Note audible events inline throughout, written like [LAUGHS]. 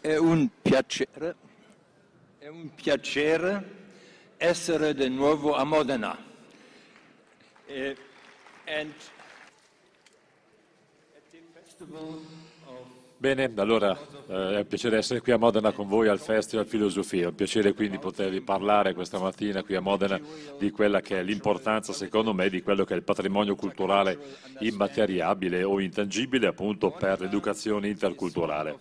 È un piacere, è un piacere essere di nuovo a Modena. Eh, and at the festival Bene, allora eh, è un piacere essere qui a Modena con voi al Festival Filosofia, è un piacere quindi potervi parlare questa mattina qui a Modena di quella che è l'importanza secondo me di quello che è il patrimonio culturale immateriabile o intangibile appunto per l'educazione interculturale.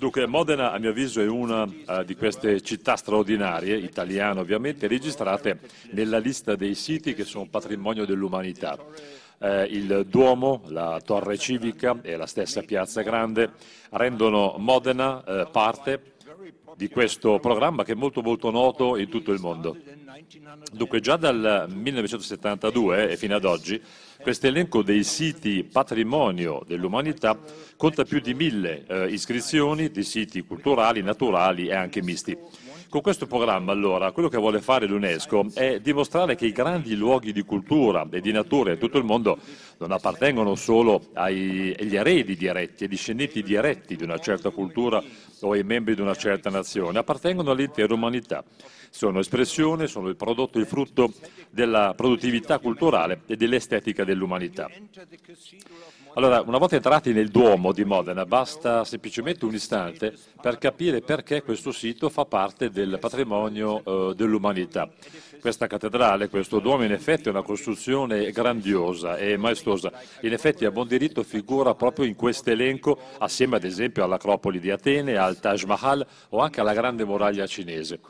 Dunque Modena a mio avviso è una uh, di queste città straordinarie, italiane ovviamente, registrate nella lista dei siti che sono patrimonio dell'umanità. Eh, il Duomo, la Torre Civica e la stessa Piazza Grande rendono Modena eh, parte di questo programma che è molto molto noto in tutto il mondo. Dunque già dal 1972 e fino ad oggi questo elenco dei siti patrimonio dell'umanità conta più di mille eh, iscrizioni di siti culturali, naturali e anche misti. Con questo programma, allora, quello che vuole fare l'UNESCO è dimostrare che i grandi luoghi di cultura e di natura in tutto il mondo non appartengono solo agli eredi diretti, ai discendenti diretti di una certa cultura o ai membri di una certa nazione, appartengono all'intera umanità. Sono espressione, sono il prodotto, il frutto della produttività culturale e dell'estetica dell'umanità. Allora, una volta entrati nel Duomo di Modena, basta semplicemente un istante per capire perché questo sito fa parte del patrimonio eh, dell'umanità. Questa cattedrale, questo Duomo, in effetti è una costruzione grandiosa e maestosa. In effetti, a buon diritto, figura proprio in questo elenco, assieme ad esempio all'Acropoli di Atene, al Taj Mahal o anche alla Grande Muraglia cinese.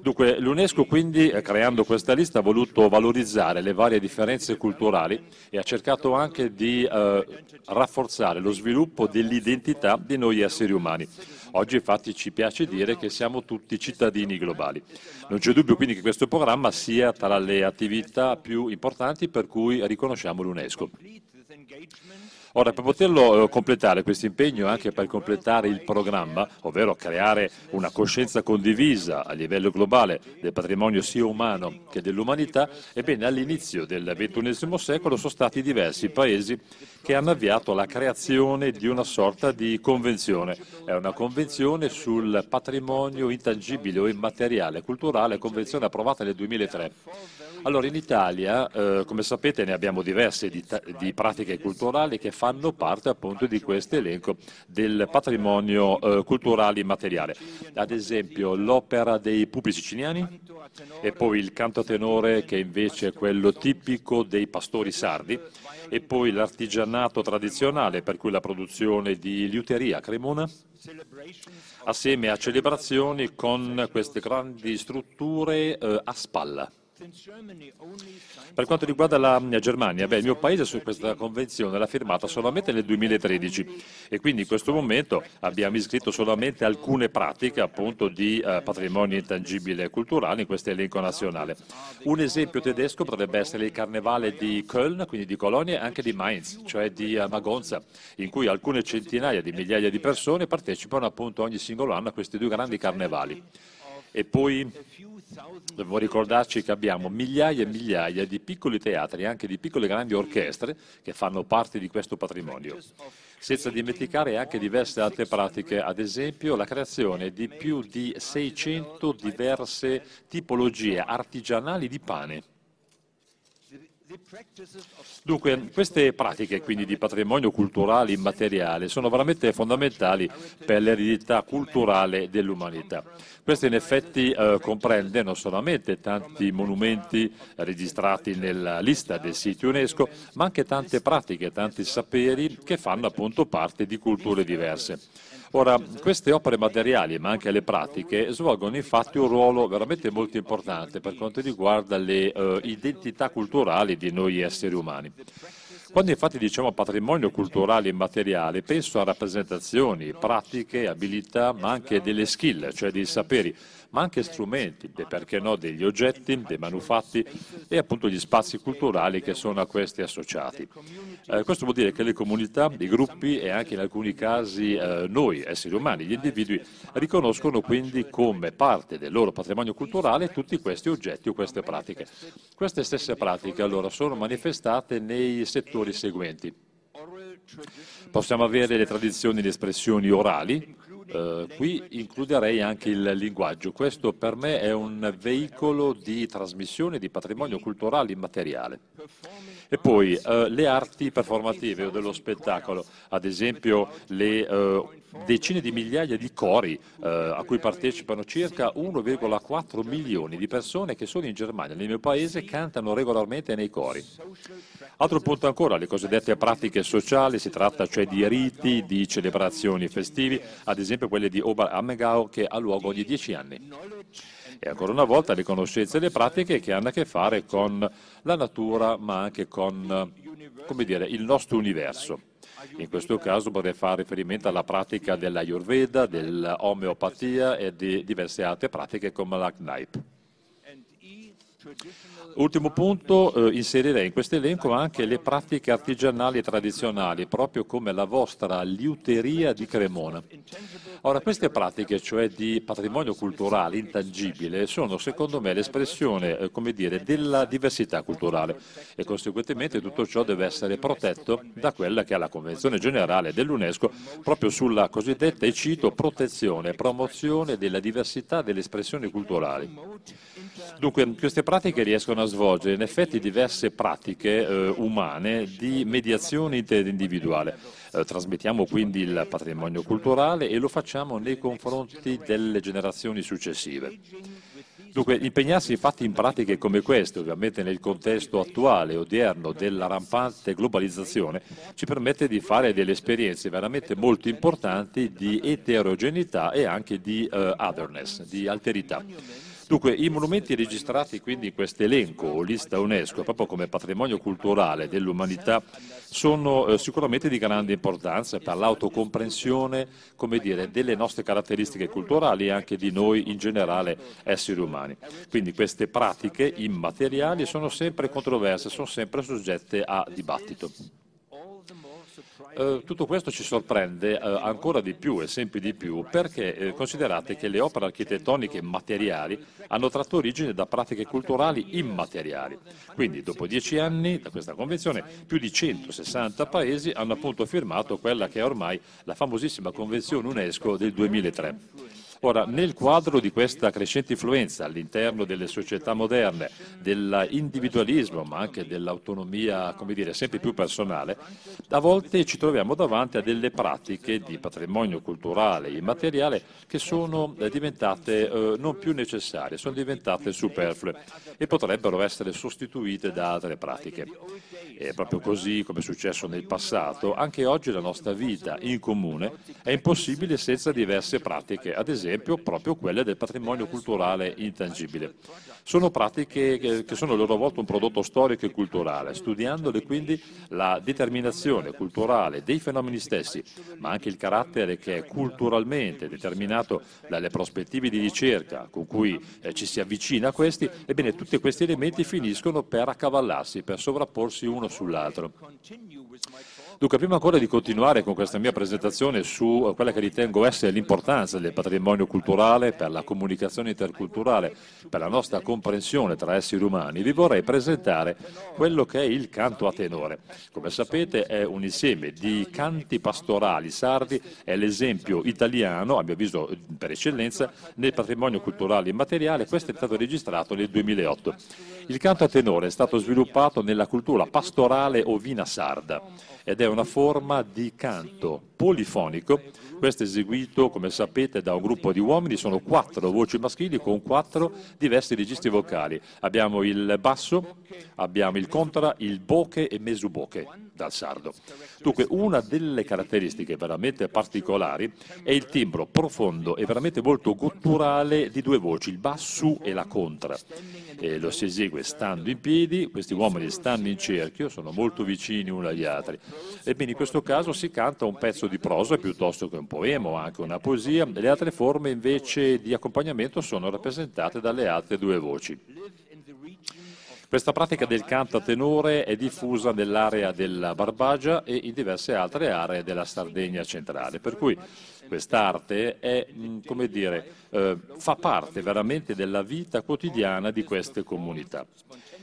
Dunque, l'UNESCO quindi, eh, creando questa lista, ha voluto valorizzare le varie differenze culturali e ha cercato anche di eh, rafforzare lo sviluppo dell'identità di noi esseri umani. Oggi infatti ci piace dire che siamo tutti cittadini globali. Non c'è dubbio quindi che questo programma sia tra le attività più importanti per cui riconosciamo l'UNESCO. Ora, per poterlo eh, completare questo impegno, anche per completare il programma, ovvero creare una coscienza condivisa a livello globale del patrimonio sia umano che dell'umanità, ebbene all'inizio del XXI secolo sono stati diversi paesi che hanno avviato la creazione di una sorta di convenzione. È una convenzione sul patrimonio intangibile o immateriale culturale, convenzione approvata nel 2003. Allora, in Italia, eh, come sapete, ne abbiamo diverse di, di, pratiche culturali che fanno parte appunto di questo elenco del patrimonio eh, culturale immateriale. Ad esempio, l'opera dei pupi siciliani e poi il canto a tenore che invece è quello tipico dei pastori sardi e poi l'artigianato tradizionale, per cui la produzione di liuteria a Cremona, assieme a celebrazioni con queste grandi strutture eh, a spalla. Per quanto riguarda la Germania, beh, il mio paese su questa convenzione l'ha firmata solamente nel 2013 e quindi in questo momento abbiamo iscritto solamente alcune pratiche appunto di eh, patrimonio intangibile culturale in questo elenco nazionale. Un esempio tedesco potrebbe essere il carnevale di Köln, quindi di Colonia, e anche di Mainz, cioè di uh, Magonza, in cui alcune centinaia di migliaia di persone partecipano appunto ogni singolo anno a questi due grandi carnevali. E poi dobbiamo ricordarci che abbiamo migliaia e migliaia di piccoli teatri, anche di piccole e grandi orchestre che fanno parte di questo patrimonio. Senza dimenticare anche diverse altre pratiche, ad esempio la creazione di più di 600 diverse tipologie artigianali di pane. Dunque, queste pratiche quindi di patrimonio culturale immateriale sono veramente fondamentali per l'eredità culturale dell'umanità. Questo in effetti eh, comprende non solamente tanti monumenti registrati nella lista dei siti UNESCO, ma anche tante pratiche, tanti saperi che fanno appunto parte di culture diverse. Ora, queste opere materiali, ma anche le pratiche, svolgono infatti un ruolo veramente molto importante per quanto riguarda le uh, identità culturali di noi esseri umani. Quando infatti diciamo patrimonio culturale immateriale, penso a rappresentazioni, pratiche, abilità, ma anche delle skill, cioè dei saperi ma anche strumenti, e perché no degli oggetti, dei manufatti e appunto gli spazi culturali che sono a questi associati. Eh, questo vuol dire che le comunità, i gruppi e anche in alcuni casi eh, noi, esseri umani, gli individui, riconoscono quindi come parte del loro patrimonio culturale tutti questi oggetti o queste pratiche. Queste stesse pratiche allora sono manifestate nei settori seguenti Possiamo avere le tradizioni le espressioni orali, eh, qui includerei anche il linguaggio. Questo per me è un veicolo di trasmissione di patrimonio culturale immateriale. E poi eh, le arti performative o dello spettacolo, ad esempio le eh, decine di migliaia di cori eh, a cui partecipano circa 1,4 milioni di persone che solo in Germania, nel mio paese, cantano regolarmente nei cori. Altro punto ancora, le cosiddette pratiche sociali, si tratta cioè di riti, di celebrazioni festivi, ad esempio quelle di Ober Ammegau che ha luogo ogni dieci anni. E ancora una volta le conoscenze e le pratiche che hanno a che fare con la natura ma anche con dire, il nostro universo. In questo caso vorrei fare riferimento alla pratica dell'Ayurveda, dell'omeopatia e di diverse altre pratiche come la Knipe. Ultimo punto, eh, inserirei in questo elenco anche le pratiche artigianali tradizionali, proprio come la vostra liuteria di Cremona. Ora, queste pratiche, cioè di patrimonio culturale intangibile, sono secondo me l'espressione, eh, come dire, della diversità culturale e conseguentemente tutto ciò deve essere protetto da quella che è la Convenzione generale dell'UNESCO proprio sulla cosiddetta, e cito, protezione e promozione della diversità delle espressioni culturali. Dunque, queste pratiche riescono a svolgere in effetti diverse pratiche eh, umane di mediazione interindividuale. Eh, trasmettiamo quindi il patrimonio culturale e lo facciamo nei confronti delle generazioni successive. Dunque, impegnarsi infatti in pratiche come queste, ovviamente nel contesto attuale, odierno, della rampante globalizzazione, ci permette di fare delle esperienze veramente molto importanti di eterogeneità e anche di uh, otherness, di alterità. Dunque, i monumenti registrati quindi in questo elenco o lista UNESCO, proprio come patrimonio culturale dell'umanità, sono eh, sicuramente di grande importanza per l'autocomprensione dire, delle nostre caratteristiche culturali e anche di noi in generale esseri umani. Quindi queste pratiche immateriali sono sempre controverse, sono sempre soggette a dibattito. Eh, tutto questo ci sorprende eh, ancora di più e sempre di più perché eh, considerate che le opere architettoniche materiali hanno tratto origine da pratiche culturali immateriali. Quindi dopo dieci anni da questa convenzione più di 160 paesi hanno appunto firmato quella che è ormai la famosissima convenzione UNESCO del 2003. Ora, nel quadro di questa crescente influenza all'interno delle società moderne, dell'individualismo, ma anche dell'autonomia, come dire, sempre più personale, a volte ci troviamo davanti a delle pratiche di patrimonio culturale immateriale che sono eh, diventate eh, non più necessarie, sono diventate superflue e potrebbero essere sostituite da altre pratiche. E proprio così, come è successo nel passato, anche oggi la nostra vita in comune è impossibile senza diverse pratiche, ad esempio esempio proprio quelle del patrimonio culturale intangibile. Sono pratiche che sono a loro volta un prodotto storico e culturale, studiandole quindi la determinazione culturale dei fenomeni stessi, ma anche il carattere che è culturalmente determinato dalle prospettive di ricerca con cui eh, ci si avvicina a questi, ebbene tutti questi elementi finiscono per accavallarsi, per sovrapporsi uno sull'altro. Dunque, prima ancora di continuare con questa mia presentazione su eh, quella che ritengo essere l'importanza del patrimonio culturale per la comunicazione interculturale, per la nostra comprensione tra esseri umani, vi vorrei presentare quello che è il canto a tenore. Come sapete è un insieme di canti pastorali sardi, è l'esempio italiano, a mio avviso per eccellenza, nel patrimonio culturale immateriale, questo è stato registrato nel 2008. Il canto a tenore è stato sviluppato nella cultura pastorale ovina sarda ed è una forma di canto polifonico, questo è eseguito come sapete da un gruppo di uomini, sono quattro voci maschili con quattro diversi registri vocali. Abbiamo il basso, abbiamo il contra, il boche e mesuboche dal sardo. Dunque una delle caratteristiche veramente particolari è il timbro profondo e veramente molto gutturale di due voci, il basso e la contra. E lo si esegue stando in piedi, questi uomini stanno in cerchio, sono molto vicini uno agli altri. Ebbene in questo caso si canta un pezzo di prosa piuttosto che un poema o anche una poesia, le altre forme invece di accompagnamento sono rappresentate dalle altre due voci. Questa pratica del canto a tenore è diffusa nell'area della Barbagia e in diverse altre aree della Sardegna centrale, per cui quest'arte è, mm, come dire, eh, fa parte veramente della vita quotidiana di queste comunità.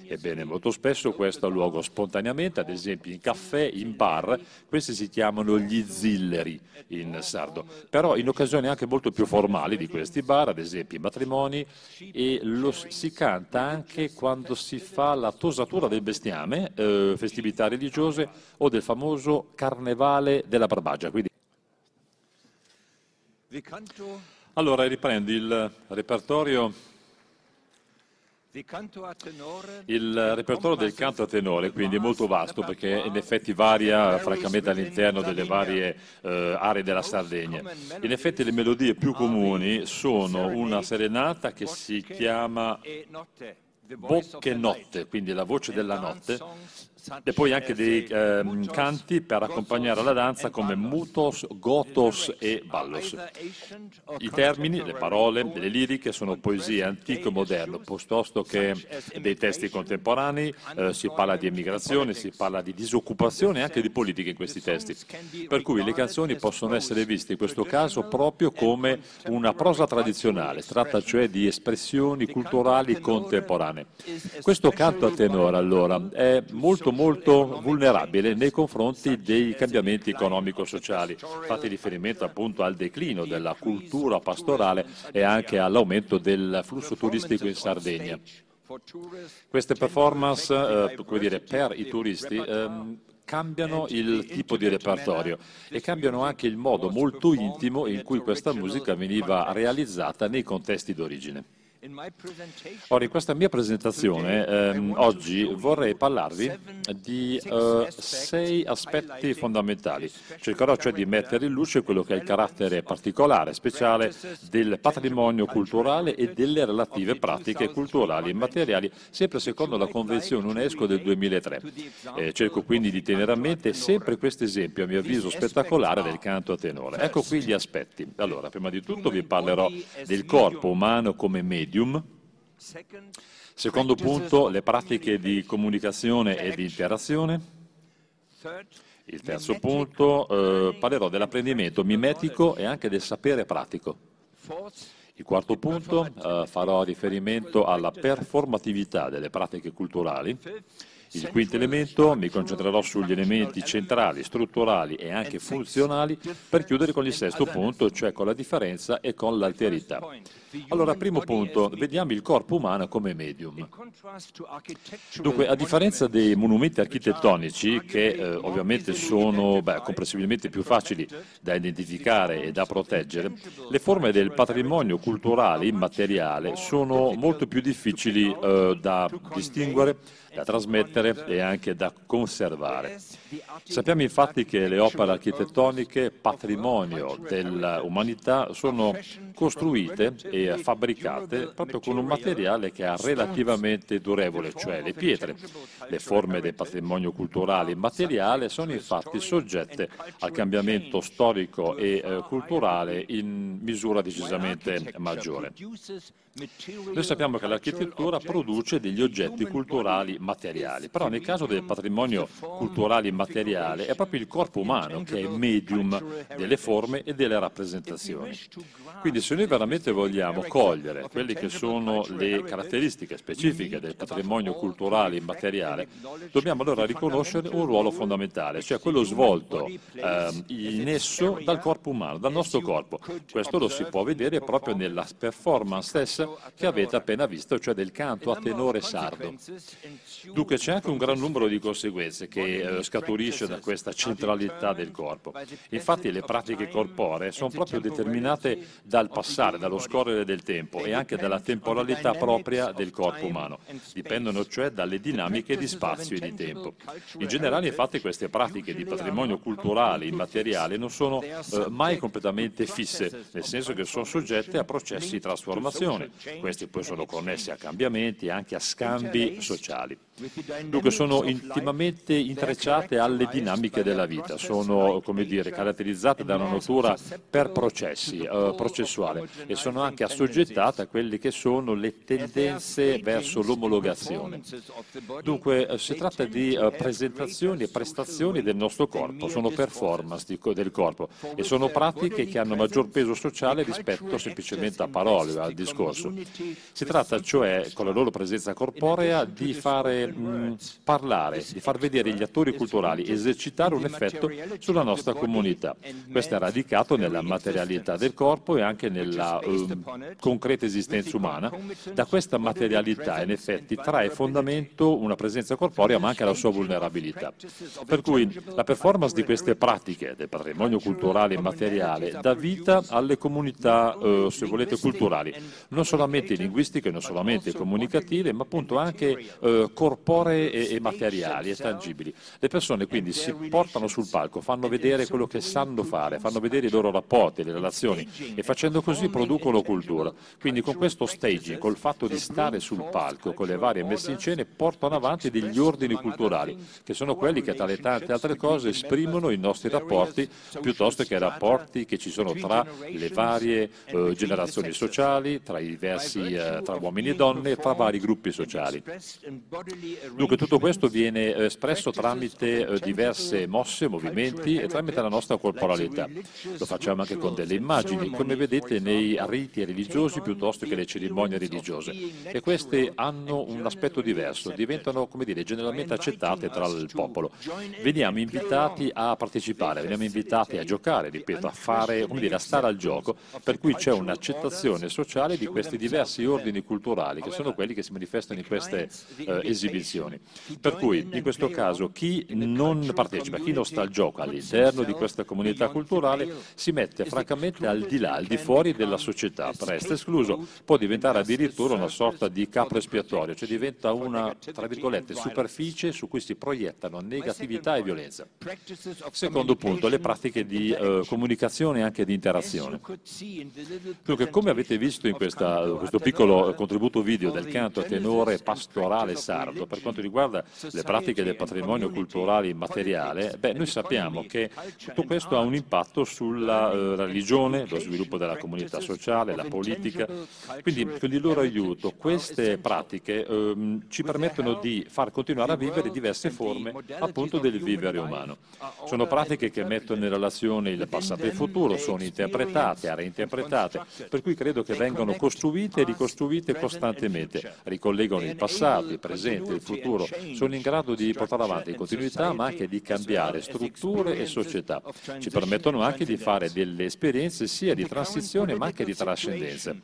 Ebbene, molto spesso questo ha luogo spontaneamente, ad esempio in caffè, in bar, questi si chiamano gli zilleri in sardo, però in occasioni anche molto più formali di questi bar, ad esempio i matrimoni, e lo si canta anche quando si fa la tosatura del bestiame, eh, festività religiose o del famoso carnevale della Barbagia. Quindi... Allora riprendi il repertorio il repertorio del canto a tenore quindi è molto vasto perché in effetti varia francamente all'interno delle varie eh, aree della Sardegna. In effetti le melodie più comuni sono una serenata che si chiama Bocche Notte, quindi la voce della notte, e poi anche dei eh, canti per accompagnare la danza come mutos, gotos e ballos. I termini, le parole, le liriche sono poesie antiche e moderne, piuttosto che dei testi contemporanei, eh, si parla di emigrazione, si parla di disoccupazione e anche di politica in questi testi. Per cui le canzoni possono essere viste in questo caso proprio come una prosa tradizionale, tratta cioè di espressioni culturali contemporanee. Questo canto a tenore allora è molto molto vulnerabile nei confronti dei cambiamenti economico-sociali, fatti riferimento appunto al declino della cultura pastorale e anche all'aumento del flusso turistico in Sardegna. Queste performance eh, dire, per i turisti ehm, cambiano il tipo di repertorio e cambiano anche il modo molto intimo in cui questa musica veniva realizzata nei contesti d'origine. Ora, in questa mia presentazione ehm, oggi vorrei parlarvi di eh, sei aspetti fondamentali. Cercherò cioè di mettere in luce quello che è il carattere particolare, speciale del patrimonio culturale e delle relative pratiche culturali e materiali, sempre secondo la Convenzione UNESCO del 2003. Eh, cerco quindi di tenere a mente sempre questo esempio, a mio avviso spettacolare, del canto a tenore. Ecco qui gli aspetti. Allora, prima di tutto vi parlerò del corpo umano come medio medium. Secondo punto, le pratiche di comunicazione e di interazione. Il terzo punto, eh, parlerò dell'apprendimento mimetico e anche del sapere pratico. Il quarto punto, eh, farò riferimento alla performatività delle pratiche culturali. Il quinto elemento, mi concentrerò sugli elementi centrali, strutturali e anche funzionali per chiudere con il sesto punto, cioè con la differenza e con l'alterità. Allora, primo punto, vediamo il corpo umano come medium. Dunque, a differenza dei monumenti architettonici, che eh, ovviamente sono beh, comprensibilmente più facili da identificare e da proteggere, le forme del patrimonio culturale immateriale sono molto più difficili eh, da distinguere da trasmettere e anche da conservare. Sappiamo infatti che le opere architettoniche, patrimonio dell'umanità, sono costruite e fabbricate proprio con un materiale che è relativamente durevole, cioè le pietre. Le forme del patrimonio culturale immateriale sono infatti soggette al cambiamento storico e eh, culturale in misura decisamente maggiore. Noi sappiamo che l'architettura produce degli oggetti culturali materiali, però nel caso del patrimonio culturale immateriale è proprio il corpo umano che è medium delle forme e delle rappresentazioni. Quindi se noi veramente vogliamo cogliere quelle che sono le caratteristiche specifiche del patrimonio culturale immateriale, dobbiamo allora riconoscere un ruolo fondamentale, cioè quello svolto eh, in esso dal corpo umano, dal nostro corpo. Questo lo si può vedere proprio nella performance stessa che avete appena visto, cioè del canto a tenore sardo. Dunque c'è anche un gran numero di conseguenze che eh, scaturisce da questa centralità del corpo. Infatti le pratiche corporee sono proprio determinate dal passare, dallo scorrere del tempo e anche dalla temporalità propria del corpo umano. Dipendono cioè dalle dinamiche di spazio e di tempo. In generale infatti queste pratiche di patrimonio culturale immateriale non sono eh, mai completamente fisse, nel senso che sono soggette a processi di trasformazione, questi poi sono connessi a cambiamenti e anche a scambi sociali. Dunque sono intimamente intrecciate alle dinamiche della vita, sono dire, caratterizzate da una natura per processi, eh, processuale e sono anche assoggettate a quelle che sono le tendenze verso l'omologazione. Dunque eh, si tratta di eh, presentazioni e prestazioni del nostro corpo, sono performance di, del corpo e sono pratiche che hanno maggior peso sociale rispetto semplicemente a parole, al discorso. Si tratta cioè, con la loro presenza corporea, di far fare mh, parlare, di far vedere gli attori culturali, esercitare un effetto sulla nostra comunità. Questo è radicato nella materialità del corpo e anche nella eh, concreta esistenza umana. Da questa materialità in effetti trae fondamento una presenza corporea ma anche la sua vulnerabilità. Per cui la performance di queste pratiche del patrimonio culturale e materiale dà vita alle comunità, eh, se volete, culturali, non solamente linguistiche, non solamente comunicative, ma appunto anche eh, corporee e, e materiali e tangibili. Le persone quindi si portano sul palco, fanno vedere quello che sanno fare, fanno vedere i loro rapporti, le relazioni e facendo così producono cultura. Quindi con questo staging, col fatto di stare sul palco, con le varie messe in scena, portano avanti degli ordini culturali, che sono quelli che tra le tante altre cose esprimono i nostri rapporti piuttosto che rapporti che ci sono tra le varie eh, generazioni sociali, tra, diversi, eh, tra uomini e donne e tra vari gruppi sociali. Dunque tutto questo viene eh, espresso tramite eh, diverse mosse, movimenti e tramite la nostra corporalità. Lo facciamo anche con delle immagini, come vedete nei riti religiosi piuttosto che le cerimonie religiose. E queste hanno un aspetto diverso, diventano, come dire, generalmente accettate tra il popolo. Veniamo invitati a partecipare, veniamo invitati a giocare, ripeto, a fare, come dire, a stare al gioco, per cui c'è un'accettazione sociale di questi diversi ordini culturali, che sono quelli che si manifestano in queste eh, esibizioni. Per cui, in questo caso, chi non partecipa, chi non sta al gioco all'interno di questa comunità culturale, si mette francamente al di là, al di fuori della società, resta escluso, può diventare addirittura una sorta di capo espiatorio, cioè diventa una, tra virgolette, superficie su cui si proiettano negatività e violenza. Secondo punto, le pratiche di eh, comunicazione e anche di interazione. Dunque, come avete visto in questa, questo piccolo contributo video del canto tenore pastorale sardo, per quanto riguarda le pratiche del patrimonio culturale immateriale, beh, noi sappiamo che tutto questo ha un impatto sulla eh, religione, lo sviluppo della comunità sociale, la politica, quindi con il loro aiuto queste pratiche eh, ci permettono di far continuare a vivere diverse forme appunto del vivere umano. Sono pratiche che mettono in relazione il passato e il futuro, sono interpretate, reinterpretate, per cui credo che vengano costruite e ricostruite costantemente, ricollegano il passato, il presente, il futuro, sono in grado di portare avanti in continuità ma anche di cambiare strutture e società. Ci permettono anche di fare delle esperienze sia di transizione ma anche di trascendenza.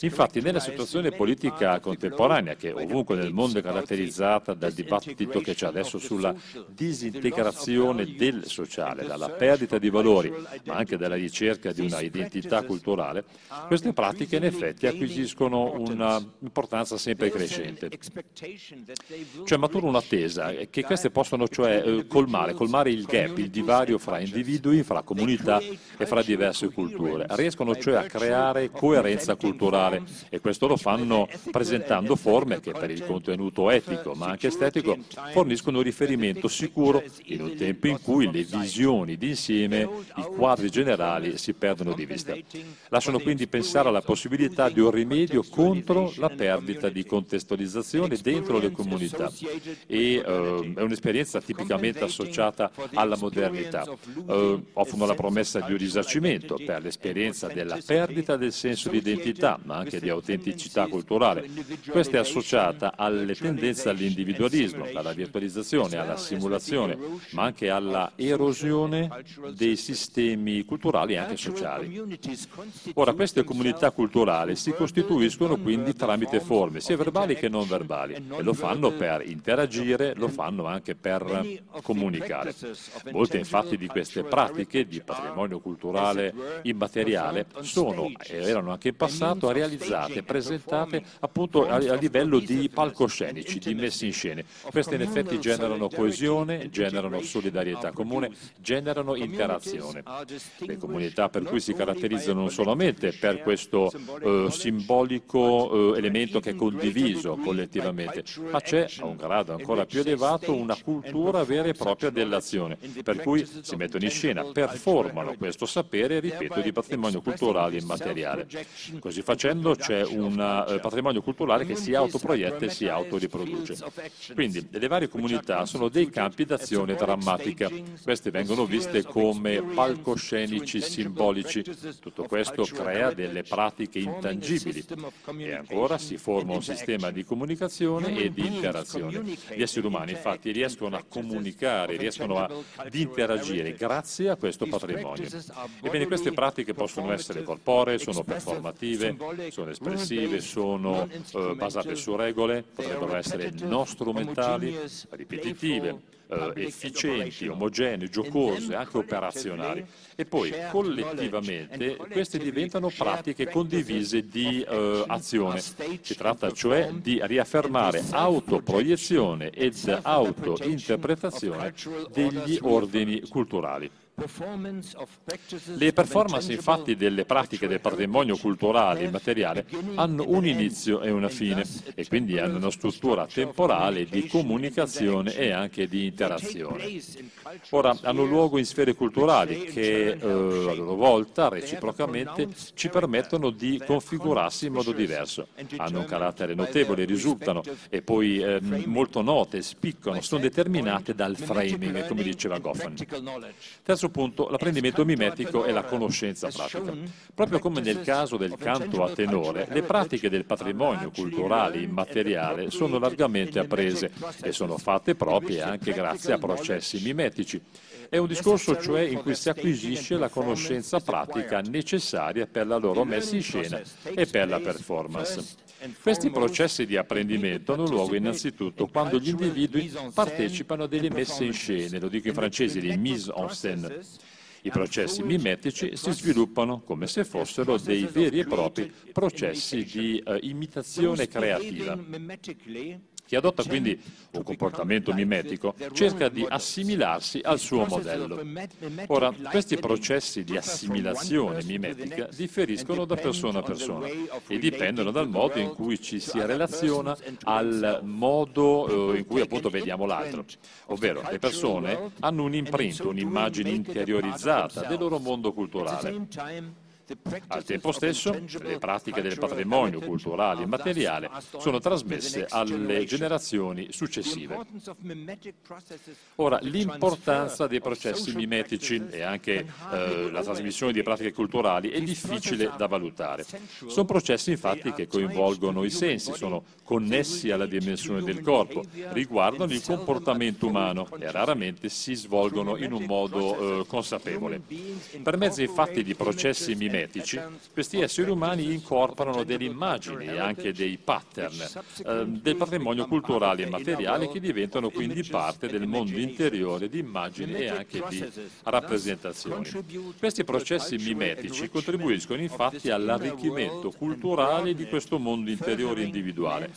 Infatti nella situazione politica contemporanea, che ovunque nel mondo è caratterizzata dal dibattito che c'è adesso sulla disintegrazione del sociale, dalla perdita di valori, ma anche dalla ricerca di una identità culturale, queste pratiche in effetti acquisiscono un'importanza sempre crescente. Cioè matura un'attesa che queste possono cioè eh, colmare, colmare il gap, il divario fra individui, fra comunità e fra diverse culture. Riescono cioè a creare coerenza culturale e questo lo fanno presentando forme che per il contenuto etico ma anche estetico forniscono un riferimento sicuro in un tempo in cui le visioni d'insieme, i quadri generali si perdono di vista. Lasciano quindi pensare alla possibilità di un rimedio contro la perdita di contestualizzazione dentro le comunità e eh, è un'esperienza tipicamente associata alla modernità. Eh, offrono la promessa di un risarcimento per l'esperienza della perdita del senso di identità ma anche di autenticità culturale. Questa è associata alle tendenze all'individualismo, alla virtualizzazione, alla simulazione, ma anche alla erosione dei sistemi culturali e anche sociali. Ora, queste comunità culturali si costituiscono quindi tramite forme, sia verbali che non verbali, e lo fanno per interagire, lo fanno anche per comunicare. Molte infatti di queste pratiche di patrimonio culturale immateriale sono, e erano anche in passato, realizzate, presentate appunto a, a livello di palcoscenici, di messe in scene. Queste in effetti generano coesione, generano solidarietà comune, generano interazione. Le comunità per cui si caratterizzano non solamente per questo eh, simbolico eh, elemento che è condiviso collettivamente, ma c'è a un grado ancora più elevato una cultura vera e propria dell'azione, per cui si mettono in scena, performano questo sapere, ripeto, di patrimonio culturale immateriale. Così facendo c'è un eh, patrimonio culturale che si autoproietta e si autoriproduce. Quindi le varie comunità sono dei campi d'azione drammatica. Queste vengono viste come palcoscenici simbolici. Tutto questo crea delle pratiche intangibili e ancora si forma un sistema di comunicazione e di interazione. Gli esseri umani infatti riescono a comunicare, riescono ad interagire grazie a questo patrimonio. Ebbene, queste pratiche possono essere corporee, sono performative, sono espressive, sono eh, basate su regole, potrebbero essere non strumentali, ripetitive, efficienti, omogenee, giocose, anche operazionali. E poi collettivamente queste diventano pratiche condivise di eh, azione. Si tratta cioè di riaffermare autoproiezione ed autointerpretazione degli ordini culturali. Le performance infatti delle pratiche del patrimonio culturale e materiale hanno un inizio e una fine e quindi hanno una struttura temporale di comunicazione e anche di interazione. Ora hanno luogo in sfere culturali che eh, a loro volta reciprocamente ci permettono di configurarsi in modo diverso. Hanno un carattere notevole, risultano e poi eh, molto note, spiccano, sono determinate dal framing, come diceva Goffman. Terzo terzo punto, l'apprendimento mimetico e la conoscenza pratica. Proprio come nel caso del canto a tenore, le pratiche del patrimonio culturale immateriale sono largamente apprese e sono fatte proprie anche grazie a processi mimetici. È un discorso cioè in cui si acquisisce la conoscenza pratica necessaria per la loro messa in scena e per la performance. Questi processi di apprendimento hanno luogo innanzitutto quando gli individui partecipano a delle messe in scena, lo dico in francese, le mise en scène. I processi mimetici si sviluppano come se fossero dei veri e propri processi di uh, imitazione creativa. Chi adotta quindi un comportamento mimetico cerca di assimilarsi al suo modello. Ora, questi processi di assimilazione mimetica differiscono da persona a persona e dipendono dal modo in cui ci si relaziona al modo eh, in cui appunto vediamo l'altro. Ovvero, le persone hanno un imprint, un'immagine interiorizzata del loro mondo culturale. Al tempo stesso, le pratiche del patrimonio culturale e materiale sono trasmesse alle generazioni successive. Ora, l'importanza dei processi mimetici e anche eh, la trasmissione di pratiche culturali è difficile da valutare. Sono processi infatti che coinvolgono i sensi, sono connessi alla dimensione del corpo, riguardano il comportamento umano e raramente si svolgono in un modo eh, consapevole. Per mezzo infatti di processi mimetici, mimetici, questi esseri umani incorporano delle immagini e anche dei pattern eh, del patrimonio culturale e materiale che diventano quindi parte del mondo interiore di immagini e anche di rappresentazioni. Questi processi mimetici contribuiscono infatti all'arricchimento culturale di questo mondo interiore individuale,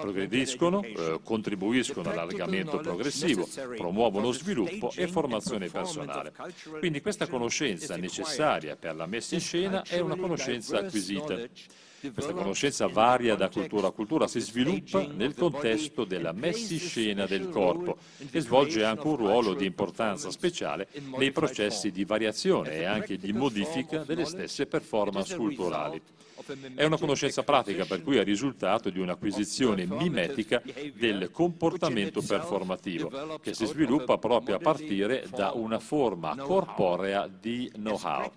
progrediscono, eh, contribuiscono all'allargamento progressivo, promuovono sviluppo e formazione personale. Quindi questa conoscenza necessaria per la messa in scena scena è una conoscenza acquisita. Questa conoscenza varia da cultura a cultura, si sviluppa nel contesto della messiscena del corpo e svolge anche un ruolo di importanza speciale nei processi di variazione e anche di modifica delle stesse performance culturali. È una conoscenza pratica per cui è risultato di un'acquisizione mimetica del comportamento performativo che si sviluppa proprio a partire da una forma corporea di know-how.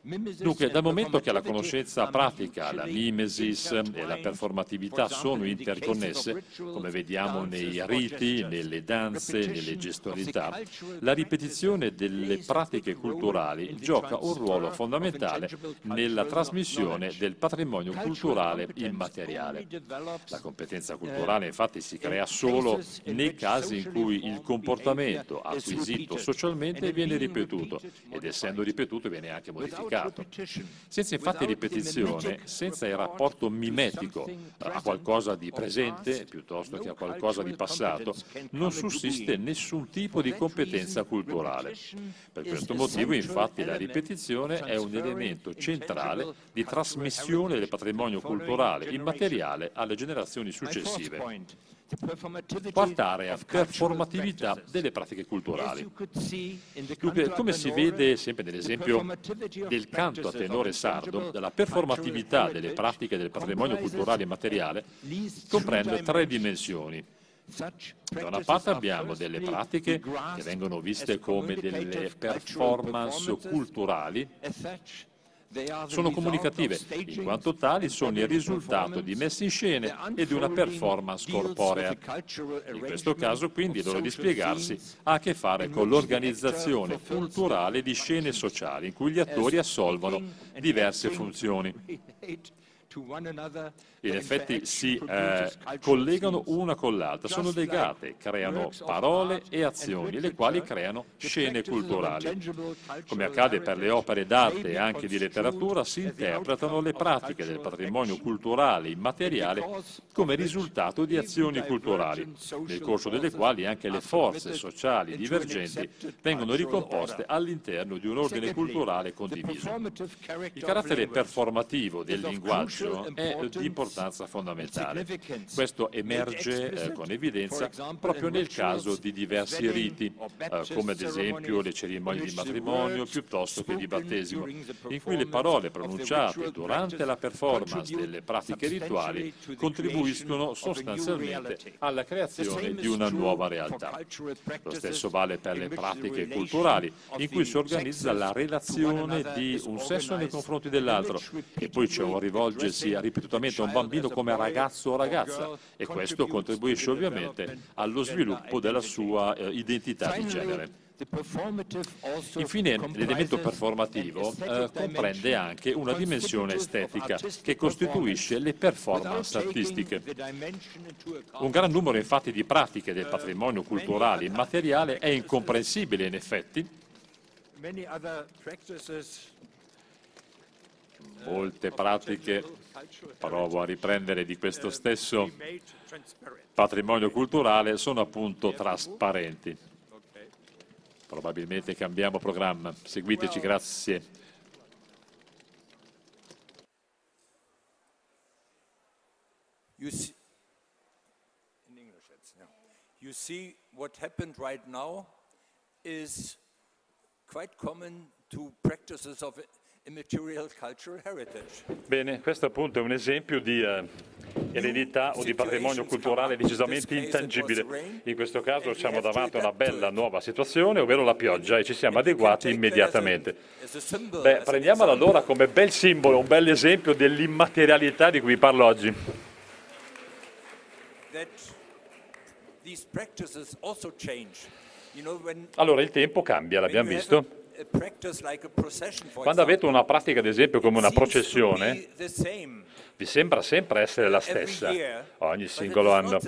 Dunque, dal momento che la conoscenza pratica, la mimesis e la performatività sono interconnesse, come vediamo nei riti, nelle danze, nelle gestualità, la ripetizione delle pratiche culturali gioca un ruolo fondamentale nella trasmissione del patrimonio culturale immateriale. La competenza culturale infatti si crea solo nei casi in cui il comportamento acquisito socialmente viene ripetuto ed essendo ripetuto viene anche modificato significato. Senza infatti ripetizione, senza il rapporto mimetico a qualcosa di presente piuttosto che a qualcosa di passato, non sussiste nessun tipo di competenza culturale. Per questo motivo infatti la ripetizione è un elemento centrale di trasmissione del patrimonio culturale immateriale alle generazioni successive. Quarta area, performatività delle pratiche culturali. Dunque, come si vede sempre nell'esempio del canto a tenore sardo, la performatività delle pratiche del patrimonio culturale e materiale comprende tre dimensioni. Da una parte abbiamo delle pratiche che vengono viste come delle performance culturali sono comunicative, in quanto tali sono il risultato di messe in scena e di una performance corporea. In questo caso, quindi, il loro dispiegarsi ha a che fare con l'organizzazione culturale di scene sociali in cui gli attori assolvono diverse funzioni in effetti si eh, collegano una con l'altra, sono legate, creano parole e azioni, le quali creano scene culturali. Come accade per le opere d'arte e anche di letteratura, si interpretano le pratiche del patrimonio culturale immateriale come risultato di azioni culturali, nel corso delle quali anche le forze sociali divergenti vengono ricomposte all'interno di un ordine culturale condiviso. Il carattere performativo del linguaggio è di importanza fondamentale. Questo emerge eh, con evidenza proprio nel caso di diversi riti, eh, come ad esempio le cerimonie di matrimonio piuttosto che di battesimo, in cui le parole pronunciate durante la performance delle pratiche rituali contribuiscono sostanzialmente alla creazione di una nuova realtà. Lo stesso vale per le pratiche culturali, in cui si organizza la relazione di un sesso nei confronti dell'altro e poi c'è un rivolgersi ripetutamente a un bambino come ragazzo o ragazza e questo contribuisce ovviamente allo sviluppo della sua eh, identità di genere. Infine, l'elemento performativo eh, comprende anche una dimensione estetica che costituisce le performance artistiche. Un gran numero infatti di pratiche del patrimonio culturale immateriale è incomprensibile in effetti molte pratiche, provo a riprendere di questo stesso patrimonio culturale, sono appunto trasparenti. Probabilmente cambiamo programma. Seguiteci, grazie. You see, what happened right now is quite common to practices of Bene, questo appunto è un esempio di eh, eredità o di patrimonio culturale decisamente intangibile. In questo caso siamo davanti a una bella nuova situazione, ovvero la pioggia, e ci siamo adeguati immediatamente. Beh, prendiamola allora come bel simbolo, un bel esempio dell'immaterialità di cui parlo oggi. Allora il tempo cambia, l'abbiamo visto. Quando avete una pratica, ad esempio, come una processione, vi sembra sempre essere la stessa ogni singolo anno.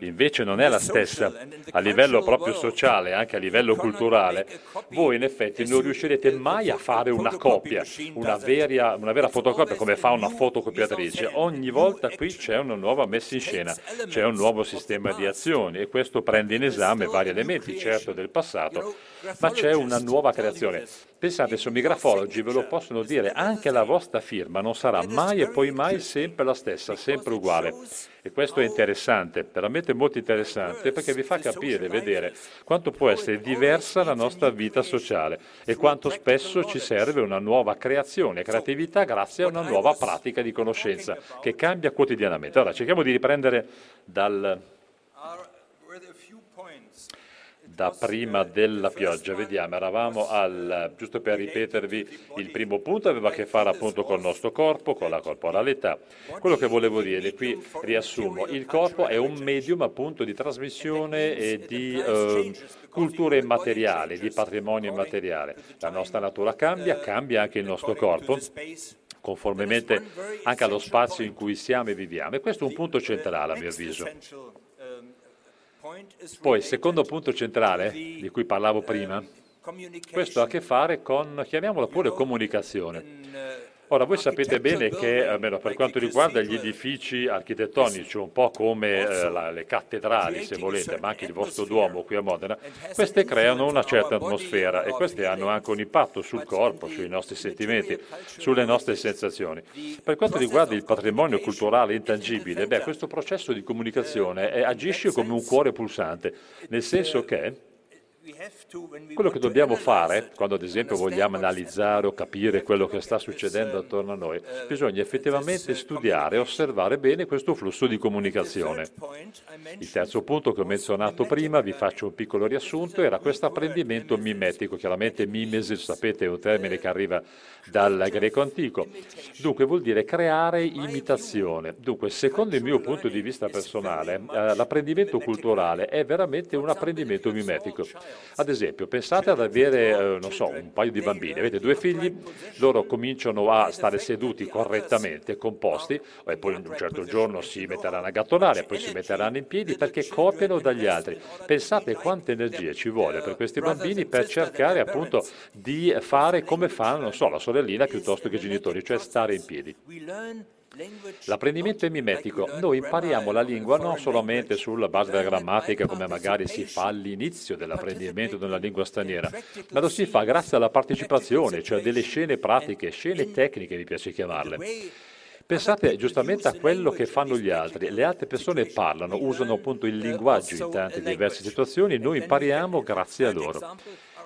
Invece non è la stessa. A livello proprio sociale, anche a livello culturale, voi in effetti non riuscirete mai a fare una copia, una vera, una vera fotocopia come fa una fotocopiatrice. Ogni volta qui c'è una nuova messa in scena, c'è un nuovo sistema di azioni e questo prende in esame vari elementi, certo del passato, ma c'è una nuova creazione. Pensate, i grafologi ve lo possono dire, anche la vostra firma non sarà mai e poi mai [LAUGHS] sempre la stessa, sempre uguale. E questo è interessante, veramente molto interessante, perché vi fa capire, vedere quanto può essere diversa la nostra vita sociale e quanto spesso ci serve una nuova creazione, creatività grazie a una nuova pratica di conoscenza che cambia quotidianamente. Allora, cerchiamo di riprendere dal da prima della pioggia. Vediamo, eravamo al, giusto per ripetervi, il primo punto aveva a che fare appunto con il nostro corpo, con la corporalità. Quello che volevo dire, qui riassumo, il corpo è un medium appunto di trasmissione e di eh, cultura immateriale, di patrimonio immateriale. La nostra natura cambia, cambia anche il nostro corpo conformemente anche allo spazio in cui siamo e viviamo. E questo è un punto centrale a mio avviso. Poi il secondo punto centrale, di cui parlavo prima, questo ha a che fare con, chiamiamola pure comunicazione. Ora, voi sapete bene che, almeno per quanto riguarda gli edifici architettonici, un po' come eh, la, le cattedrali, se volete, ma anche il vostro Duomo qui a Modena, queste creano una certa atmosfera e queste hanno anche un impatto sul corpo, sui nostri sentimenti, sulle nostre sensazioni. Per quanto riguarda il patrimonio culturale intangibile, beh, questo processo di comunicazione è, agisce come un cuore pulsante, nel senso che Quello che dobbiamo fare, quando ad esempio vogliamo analizzare o capire quello che sta succedendo attorno a noi, bisogna effettivamente studiare e osservare bene questo flusso di comunicazione. Il terzo punto che ho menzionato prima, vi faccio un piccolo riassunto, era questo apprendimento mimetico. Chiaramente mimesis, sapete, è un termine che arriva dal greco antico. Dunque vuol dire creare imitazione. Dunque, secondo il mio punto di vista personale, eh, l'apprendimento culturale è veramente un apprendimento mimetico. Ad esempio, pensate ad avere, eh, non so, un paio di bambini, avete due figli, loro cominciano a stare seduti correttamente, composti, e poi un certo giorno si metteranno a gattonare, poi si metteranno in piedi perché copiano dagli altri. Pensate quante energie ci vuole per questi bambini per cercare appunto di fare come fanno, non so, la sorellina piuttosto che i genitori, cioè stare in piedi. L'apprendimento è mimetico. Noi impariamo la lingua non solamente sulla base della grammatica, come magari si fa all'inizio dell'apprendimento di una lingua straniera, ma lo si fa grazie alla partecipazione, cioè delle scene pratiche, scene tecniche, mi piace chiamarle. Pensate giustamente a quello che fanno gli altri. Le altre persone parlano, usano appunto il linguaggio in tante diverse situazioni, noi impariamo grazie a loro.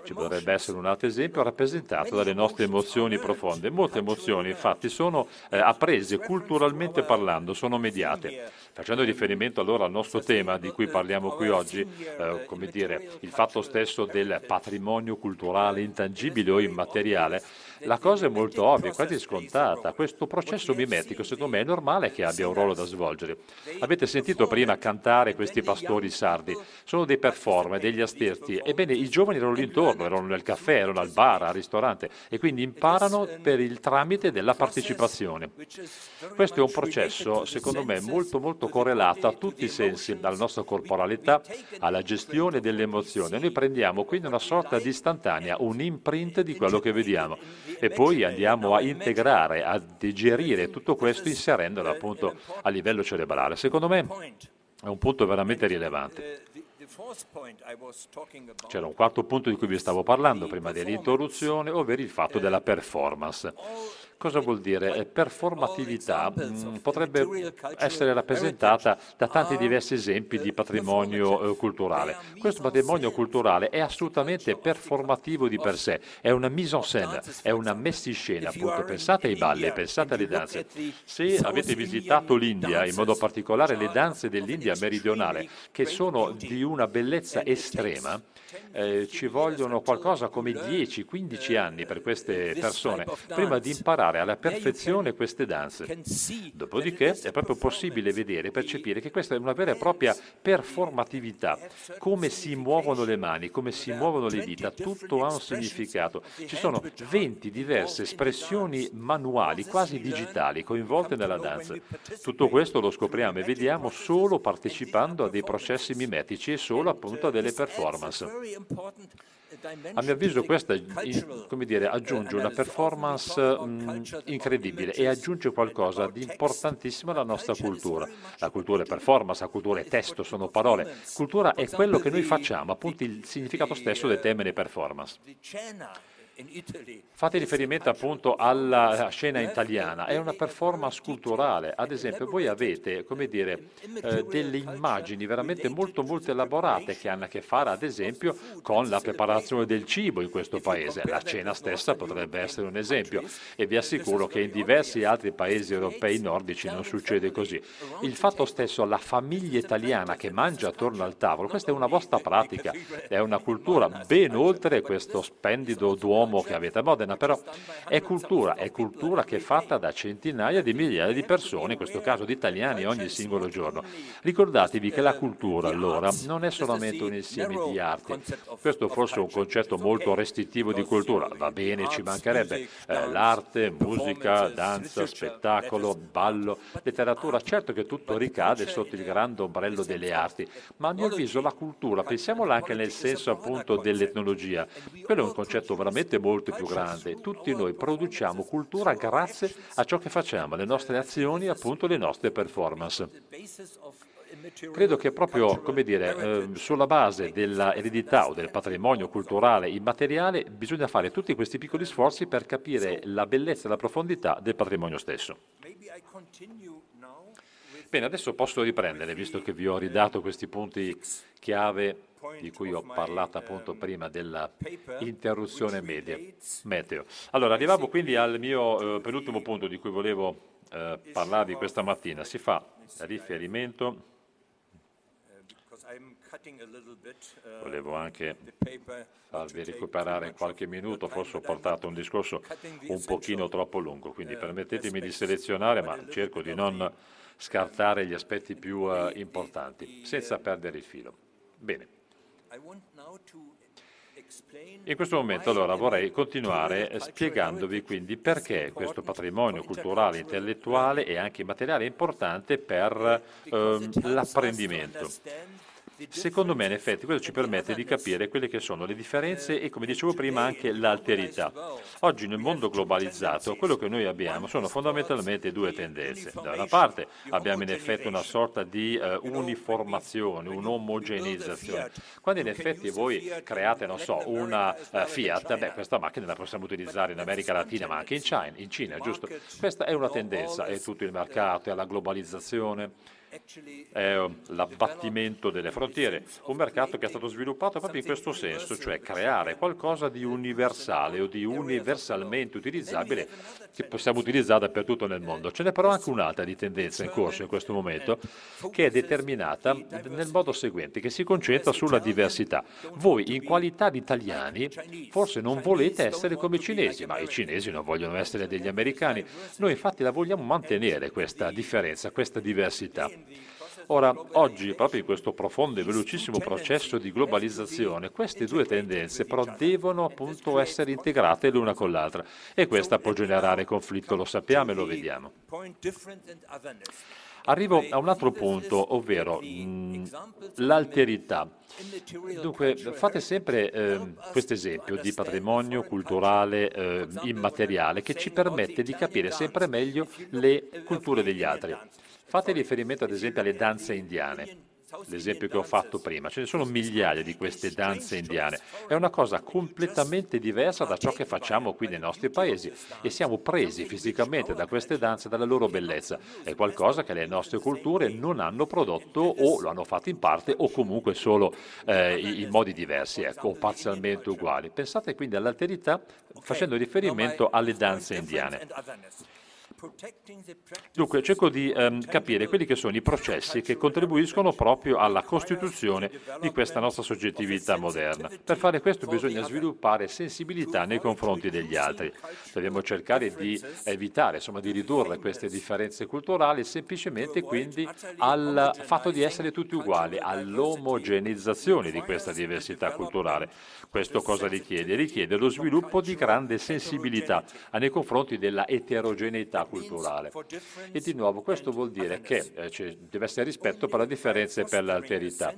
Ci potrebbe essere un altro esempio rappresentato dalle nostre emozioni profonde. Molte emozioni infatti sono eh, apprese culturalmente parlando, sono mediate. Facendo riferimento allora al nostro tema di cui parliamo qui oggi, eh, come dire, il fatto stesso del patrimonio culturale intangibile o immateriale, la cosa è molto ovvia, quasi scontata. Questo processo mimetico, secondo me, è normale che abbia un ruolo da svolgere. Avete sentito prima cantare questi pastori sardi? Sono dei performer, degli asterti. Ebbene, i giovani erano lì intorno, erano nel caffè, erano al bar, al ristorante e quindi imparano per il tramite della partecipazione. Questo è un processo, secondo me, molto molto correlato a tutti i sensi, alla nostra corporalità, alla gestione delle emozioni. Noi prendiamo quindi una sorta di istantanea, un imprint di quello che vediamo e poi andiamo a integrare, a digerire tutto questo inserendolo appunto a livello cerebrale. Secondo me è un punto veramente rilevante. C'era un quarto punto di cui vi stavo parlando prima dell'introduzione, ovvero il fatto della performance. Cosa vuol dire? Performatività mh, potrebbe essere rappresentata da tanti diversi esempi di patrimonio eh, culturale. Questo patrimonio culturale è assolutamente performativo di per sé, è una mise en scène, è una messa in scena, appunto. Pensate ai balli, pensate alle danze. Se avete visitato l'India, in modo particolare le danze dell'India meridionale, che sono di una bellezza estrema, eh, ci vogliono qualcosa come 10-15 anni per queste persone prima di imparare alla perfezione queste danze. Dopodiché è proprio possibile vedere e percepire che questa è una vera e propria performatività, come si muovono le mani, come si muovono le dita, tutto ha un significato. Ci sono 20 diverse espressioni manuali, quasi digitali, coinvolte nella danza. Tutto questo lo scopriamo e vediamo solo partecipando a dei processi mimetici e solo appunto a delle performance. A mio avviso questa dire, aggiunge una performance mh, incredibile e aggiunge qualcosa di importantissimo alla nostra cultura. La cultura è performance, la cultura è testo, sono parole. Cultura è quello che noi facciamo, appunto il significato stesso del termine performance. Fate riferimento appunto alla scena italiana, è una performance culturale. Ad esempio, voi avete, come dire, eh, delle immagini veramente molto molto elaborate che hanno a che fare, ad esempio, con la preparazione del cibo in questo paese. La cena stessa potrebbe essere un esempio e vi assicuro che in diversi altri paesi europei nordici non succede così. Il fatto stesso, la famiglia italiana che mangia attorno al tavolo, questa è una vostra pratica, è una cultura ben oltre questo splendido duomo uomo che avete a Modena, però è cultura, è cultura che è fatta da centinaia di migliaia di persone, in questo caso di italiani, ogni singolo giorno. Ricordatevi che la cultura allora non è solamente un insieme di arti, questo forse è un concetto molto restrittivo di cultura, va bene, ci mancherebbe eh, l'arte, musica, danza, spettacolo, ballo, letteratura, certo che tutto ricade sotto il grande ombrello delle arti, ma a mio avviso la cultura, pensiamola anche nel senso appunto dell'etnologia, quello è un concetto veramente molto più grande. Tutti noi produciamo cultura grazie a ciò che facciamo, le nostre azioni, appunto le nostre performance. Credo che proprio, dire, eh, sulla base dell'eredità o del patrimonio culturale immateriale bisogna fare tutti questi piccoli sforzi per capire la bellezza e la profondità del patrimonio stesso. Bene, adesso posso riprendere, visto che vi ho ridato questi punti chiave di cui ho parlato appunto prima della interruzione media, meteo. Allora, arrivavo quindi al mio eh, penultimo punto di cui volevo eh, parlarvi questa mattina. Si fa riferimento Volevo anche farvi recuperare in qualche minuto, forse ho portato un discorso un pochino troppo lungo, quindi permettetemi di selezionare, ma cerco di non scartare gli aspetti più uh, importanti, senza perdere il filo. Bene. In questo momento allora vorrei continuare spiegandovi quindi perché questo patrimonio culturale, intellettuale e anche materiale è importante per eh, l'apprendimento. Secondo me, in effetti, questo ci permette di capire quelle che sono le differenze e, come dicevo prima, anche l'alterità. Oggi nel mondo globalizzato quello che noi abbiamo sono fondamentalmente due tendenze. Da una parte abbiamo in effetti una sorta di uh, uniformazione, un'omogenizzazione. Quando in effetti voi create, non so, una uh, Fiat, beh, questa macchina la possiamo utilizzare in America Latina, ma anche in Cina, in Cina giusto? Questa è una tendenza, è tutto il mercato, è la globalizzazione è l'abbattimento delle frontiere, un mercato che è stato sviluppato proprio in questo senso, cioè creare qualcosa di universale o di universalmente utilizzabile che possiamo utilizzare dappertutto nel mondo. Ce n'è però anche un'altra di tendenza in corso in questo momento che è determinata nel modo seguente, che si concentra sulla diversità. Voi in qualità di italiani forse non volete essere come i cinesi, ma i cinesi non vogliono essere degli americani. Noi infatti la vogliamo mantenere questa differenza, questa diversità. Ora, oggi, proprio in questo profondo e velocissimo processo di globalizzazione, queste due tendenze però devono appunto essere integrate l'una con l'altra e questa può generare conflitto, lo sappiamo e lo vediamo. Arrivo a un altro punto, ovvero mm, l'alterità. Dunque, fate sempre eh, questo esempio di patrimonio culturale eh, immateriale che ci permette di capire sempre meglio le culture degli altri. Fate riferimento ad esempio alle danze indiane l'esempio che ho fatto prima, ce ne sono migliaia di queste danze indiane, è una cosa completamente diversa da ciò che facciamo qui nei nostri paesi e siamo presi fisicamente da queste danze, dalla loro bellezza, è qualcosa che le nostre culture non hanno prodotto o lo hanno fatto in parte o comunque solo eh, in modi diversi, ecco, o parzialmente uguali. Pensate quindi all'alterità facendo riferimento alle danze indiane. Dunque cerco di ehm, capire quelli che sono i processi che contribuiscono proprio alla costituzione di questa nostra soggettività moderna. Per fare questo bisogna sviluppare sensibilità nei confronti degli altri. Dobbiamo cercare di evitare, insomma, di ridurre queste differenze culturali semplicemente quindi al fatto di essere tutti uguali, all'omogenizzazione di questa diversità culturale. Questo cosa richiede? Richiede lo sviluppo di grande sensibilità nei confronti della eterogeneità culturale. E di nuovo questo vuol dire che eh, deve essere rispetto per la differenza e per l'alterità.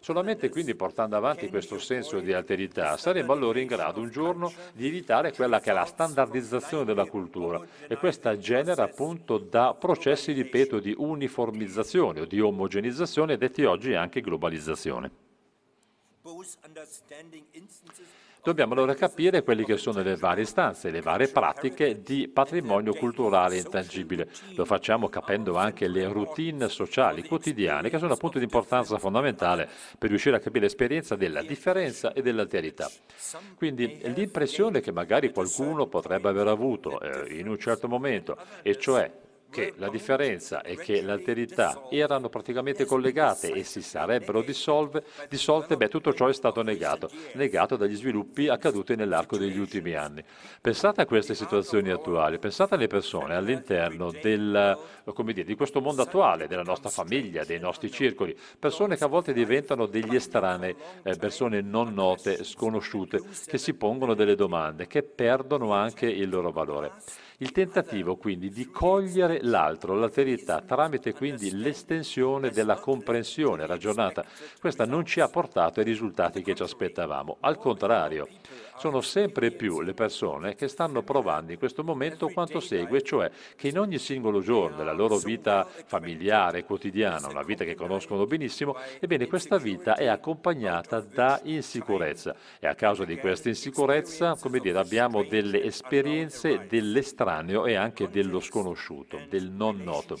Solamente quindi portando avanti questo senso di alterità saremo allora in grado un giorno di evitare quella che è la standardizzazione della cultura e questa genera appunto da processi, ripeto, di uniformizzazione o di omogenizzazione detti oggi anche globalizzazione. Dobbiamo allora capire quelle che sono le varie istanze, le varie pratiche di patrimonio culturale intangibile. Lo facciamo capendo anche le routine sociali quotidiane che sono appunto di importanza fondamentale per riuscire a capire l'esperienza della differenza e dell'alterità. Quindi l'impressione che magari qualcuno potrebbe aver avuto eh, in un certo momento, e cioè che la differenza e che l'alterità erano praticamente collegate e si sarebbero dissolve, dissolte, beh, tutto ciò è stato negato, negato dagli sviluppi accaduti nell'arco degli ultimi anni. Pensate a queste situazioni attuali, pensate alle persone all'interno del, dire, di questo mondo attuale, della nostra famiglia, dei nostri circoli, persone che a volte diventano degli estranei, eh, persone non note, sconosciute, che si pongono delle domande, che perdono anche il loro valore. Il tentativo quindi di cogliere l'altro, l'alterità, tramite quindi l'estensione della comprensione ragionata, questa non ci ha portato ai risultati che ci aspettavamo. Al contrario, sono sempre più le persone che stanno provando in questo momento quanto segue, cioè che in ogni singolo giorno della loro vita familiare, quotidiana, una vita che conoscono benissimo, ebbene questa vita è accompagnata da insicurezza e a causa di questa insicurezza, come dire, abbiamo delle esperienze dell'estraneo e anche dello sconosciuto, del non noto.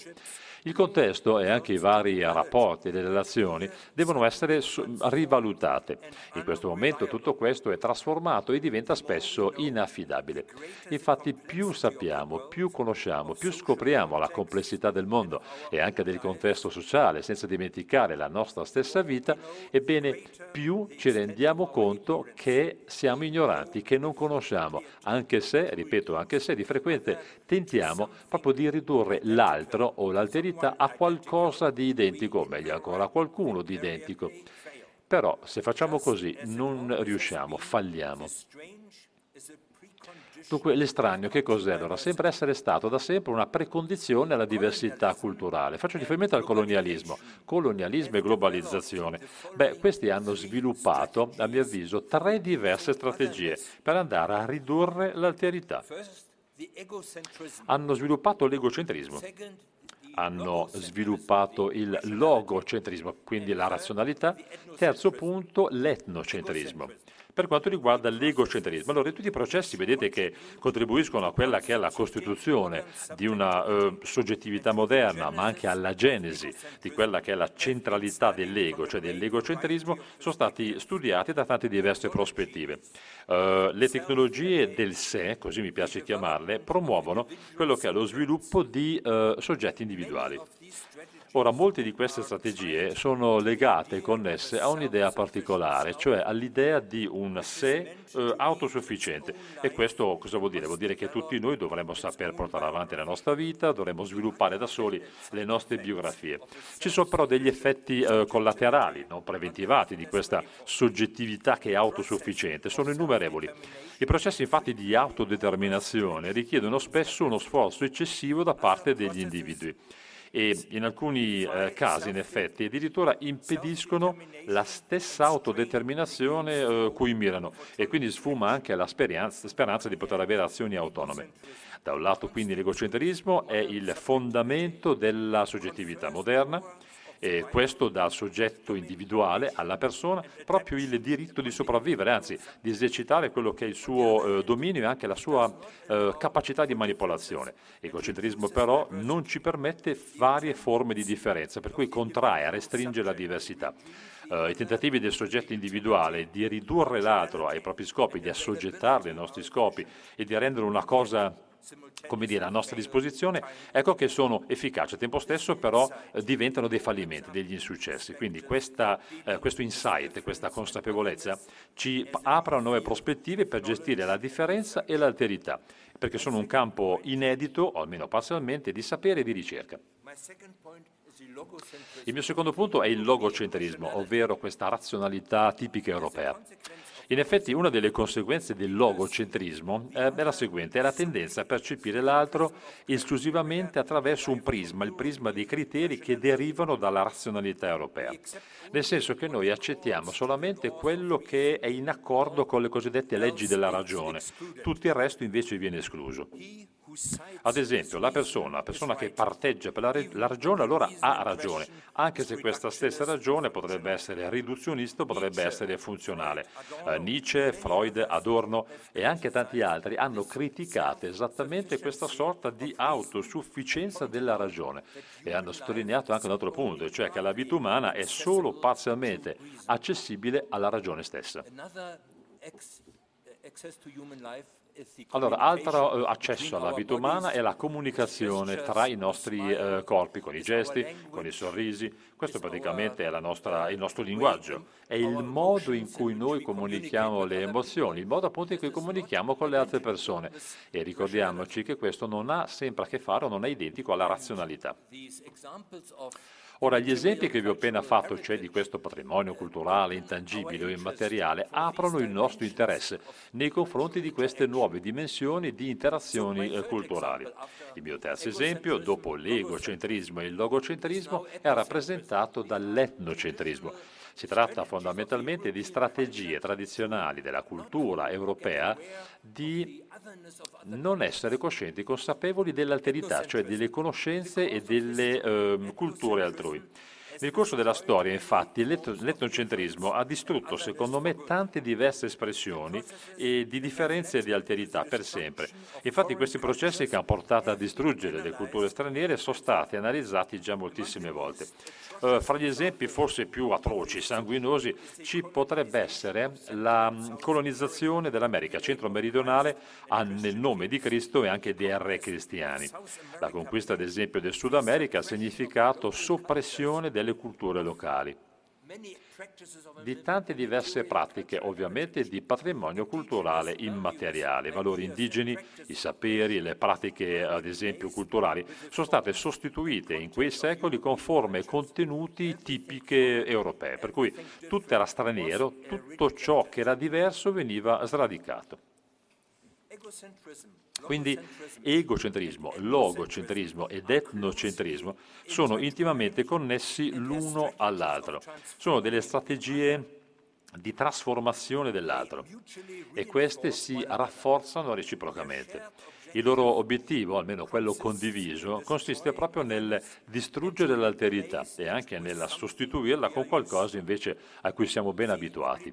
Il contesto e anche i vari rapporti e le relazioni devono essere rivalutate. In questo momento tutto questo è trasformato e diventa spesso inaffidabile. Infatti più sappiamo, più conosciamo, più scopriamo la complessità del mondo e anche del contesto sociale, senza dimenticare la nostra stessa vita, ebbene più ci rendiamo conto che siamo ignoranti, che non conosciamo, anche se, ripeto, anche se di frequente tentiamo proprio di ridurre l'altro o l'alterità a qualcosa di identico, o meglio ancora a qualcuno di identico. Però se facciamo così non riusciamo, falliamo. Dunque l'estraneo che cos'è allora? Sempre essere stato da sempre una precondizione alla diversità culturale. Faccio riferimento al colonialismo, colonialismo e globalizzazione. Beh, questi hanno sviluppato, a mio avviso, tre diverse strategie per andare a ridurre l'alterità. Hanno sviluppato l'egocentrismo, hanno sviluppato il logocentrismo, quindi la razionalità. Terzo punto, l'etnocentrismo per quanto riguarda l'egocentrismo. Allora, tutti i processi, vedete, che contribuiscono a quella che è la costituzione di una eh, soggettività moderna, ma anche alla genesi di quella che è la centralità dell'ego, cioè dell'egocentrismo, sono stati studiati da tante diverse prospettive. Uh, le tecnologie del sé, così mi piace chiamarle, promuovono quello che è lo sviluppo di uh, soggetti individuali. Ora, molte di queste strategie sono legate e connesse a un'idea particolare, cioè all'idea di un sé eh, autosufficiente. E questo cosa vuol dire? Vuol dire che tutti noi dovremmo saper portare avanti la nostra vita, dovremmo sviluppare da soli le nostre biografie. Ci sono però degli effetti eh, collaterali, non preventivati, di questa soggettività che è autosufficiente, sono innumerevoli. I processi infatti di autodeterminazione richiedono spesso uno sforzo eccessivo da parte degli individui e in alcuni eh, casi in effetti addirittura impediscono la stessa autodeterminazione eh, cui mirano. e quindi sfuma anche la speranza, speranza di poter avere azioni autonome. Da un lato quindi l'egocentrismo è il fondamento della soggettività moderna, e questo dà al soggetto individuale, alla persona, proprio il diritto di sopravvivere, anzi di esercitare quello che è il suo eh, dominio e anche la sua eh, capacità di manipolazione. L'egocentrismo però non ci permette varie forme di differenza, per cui contrae, restringe la diversità. Uh, I tentativi del soggetto individuale di ridurre l'altro ai propri scopi, di assoggettarlo ai nostri scopi e di rendere una cosa come dire, a nostra disposizione, ecco che sono efficaci. Al tempo stesso però eh, diventano dei fallimenti, degli insuccessi. Quindi questa, eh, questo insight, questa consapevolezza ci apre nuove prospettive per gestire la differenza e l'alterità, perché sono un campo inedito, o almeno parzialmente, di sapere e di ricerca. Il mio secondo punto è il logocentrismo, ovvero questa razionalità tipica europea. In effetti una delle conseguenze del logocentrismo eh, è la seguente, è la tendenza a percepire l'altro esclusivamente attraverso un prisma, il prisma dei criteri che derivano dalla razionalità europea, nel senso che noi accettiamo solamente quello che è in accordo con le cosiddette leggi della ragione, tutto il resto invece viene escluso. Ad esempio, la persona, la persona che parteggia per la, la, ragione, allora ha ragione, anche se questa stessa ragione potrebbe essere riduzionista o potrebbe essere funzionale. Eh, Nietzsche, Freud, Adorno e anche tanti altri hanno criticato esattamente questa sorta di autosufficienza della ragione e hanno sottolineato anche un altro punto, cioè che la vita umana è solo parzialmente accessibile alla ragione stessa. Allora, altro eh, accesso alla vita umana è la comunicazione tra i nostri eh, corpi, con i gesti, con i sorrisi. Questo praticamente è nostra, il nostro linguaggio, è il modo in cui noi comunichiamo le emozioni, il modo appunto in cui comunichiamo con le altre persone. E ricordiamoci che questo non ha sempre a che fare o non è identico alla razionalità. Ora, gli esempi che vi ho appena fatto, cioè di questo patrimonio culturale, intangibile o immateriale, aprono il nostro interesse nei confronti di queste nuove dimensioni di interazioni eh, culturali. Il mio terzo esempio, dopo l'egocentrismo e il logocentrismo, è rappresentato dall'etnocentrismo. Si tratta fondamentalmente di strategie tradizionali della cultura europea di non essere coscienti, consapevoli dell'alterità, cioè delle conoscenze e delle eh, culture altrui. Nel corso della storia, infatti, l'etnocentrismo ha distrutto, secondo me, tante diverse espressioni e di differenze di alterità per sempre. Infatti questi processi che hanno portato a distruggere le culture straniere sono stati analizzati già moltissime volte. Uh, fra gli esempi forse più atroci, sanguinosi, ci potrebbe essere la mm, colonizzazione dell'America centro-meridionale nel nome di Cristo e anche dei re cristiani. La conquista, ad esempio, del Sud America ha significato soppressione delle culture locali di tante diverse pratiche, ovviamente di patrimonio culturale immateriale. I valori indigeni, i saperi, le pratiche ad esempio culturali sono state sostituite in quei secoli con forme e contenuti tipiche europee, per cui tutto era straniero, tutto ciò che era diverso veniva sradicato. Quindi egocentrismo, logocentrismo ed etnocentrismo sono intimamente connessi l'uno all'altro. Sono delle strategie di trasformazione dell'altro e queste si rafforzano reciprocamente. Il loro obiettivo, almeno quello condiviso, consiste proprio nel distruggere l'alterità e anche nella sostituirla con qualcosa invece a cui siamo ben abituati.